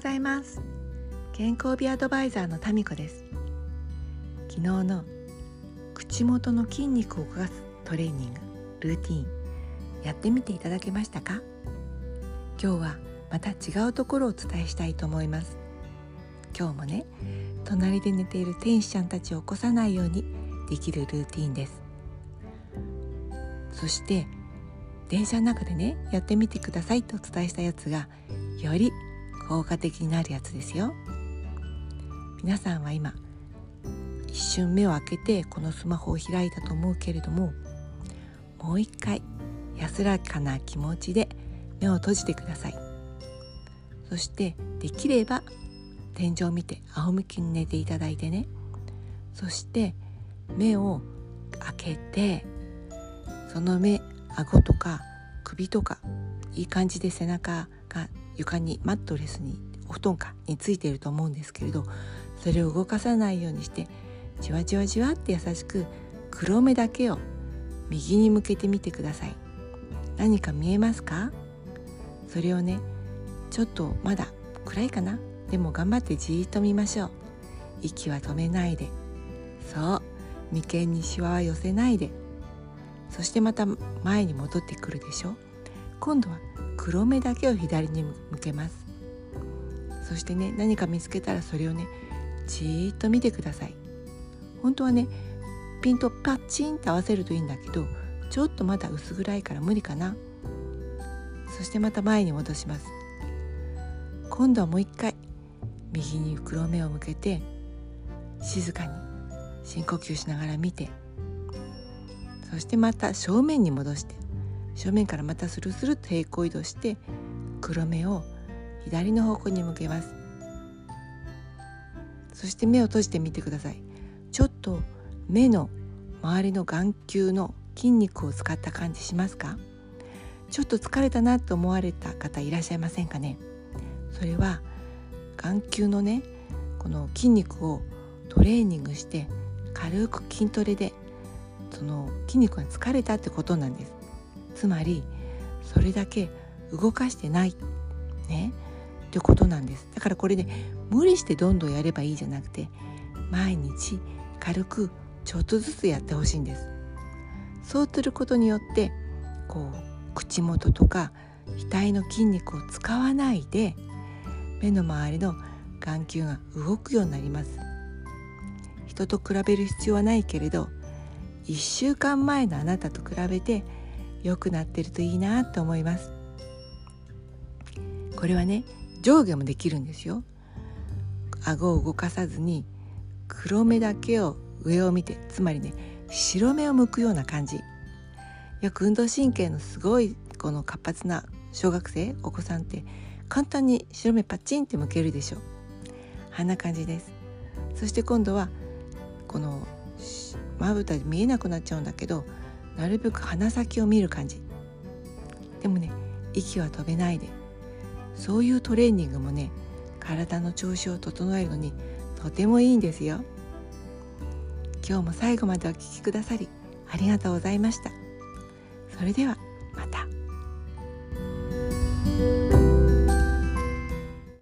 ございます。健康美アドバイザーのタミコです。昨日の口元の筋肉を動かすトレーニングルーティンやってみていただけましたか？今日はまた違うところをお伝えしたいと思います。今日もね隣で寝ている天使ちゃんたちを起こさないようにできるルーティンです。そして電車の中でねやってみてくださいとお伝えしたやつがより効果的になるやつですよ。皆さんは今一瞬目を開けてこのスマホを開いたと思うけれどももう一回安らかな気持ちで目を閉じてください。そしてできれば天井を見て仰向きに寝ていただいてね。そして目を開けてその目顎とか首とかいい感じで背中が床にマットレスにお布団かについていると思うんですけれどそれを動かさないようにしてじわじわじわって優しく黒目だけを右に向けてみてください。何か見えますか？それをねちょっとまだ暗いかな？でも頑張ってじーっと見ましょう。息は止めないで。そう。眉間にシワは寄せないで。そしてまた前に戻ってくるでしょ？今度は黒目だけを左に向けます。そしてね何か見つけたらそれをねじーっと見てください。本当はねピンとパッチンと合わせるといいんだけどちょっとまだ薄暗いから無理かな。そしてまた前に戻します。今度はもう一回右に黒目を向けて静かに深呼吸しながら見てそしてまた正面に戻して正面からまたスルスルと平行移動して黒目を左の方向に向けます。そして目を閉じてみてください。ちょっと目の周りの眼球の筋肉を使った感じしますか？ちょっと疲れたなと思われた方いらっしゃいませんかね？それは眼球のねこの筋肉をトレーニングして軽く筋トレでその筋肉が疲れたってことなんです。つまりそれだけ動かしてない。ね。ってことなんです。だからこれね無理してどんどんやればいいじゃなくて毎日軽くちょっとずつやってほしいんです。そうすることによってこう口元とか額の筋肉を使わないで目の周りの眼球が動くようになります。人と比べる必要はないけれど1週間前のあなたと比べて良くなってるといいなと思います。これはね上下もできるんですよ。顎を動かさずに黒目だけを上を見てつまりね白目を向くような感じ。よく運動神経のすごいこの活発な小学生お子さんって簡単に白目パチンって向けるでしょ。あんな感じです。そして今度はこのまぶた見えなくなっちゃうんだけどなるべく鼻先を見る感じ。でもね息は飛べないで。そういうトレーニングもね体の調子を整えるのにとてもいいんですよ。今日も最後までお聴きくださりありがとうございました。それではまた。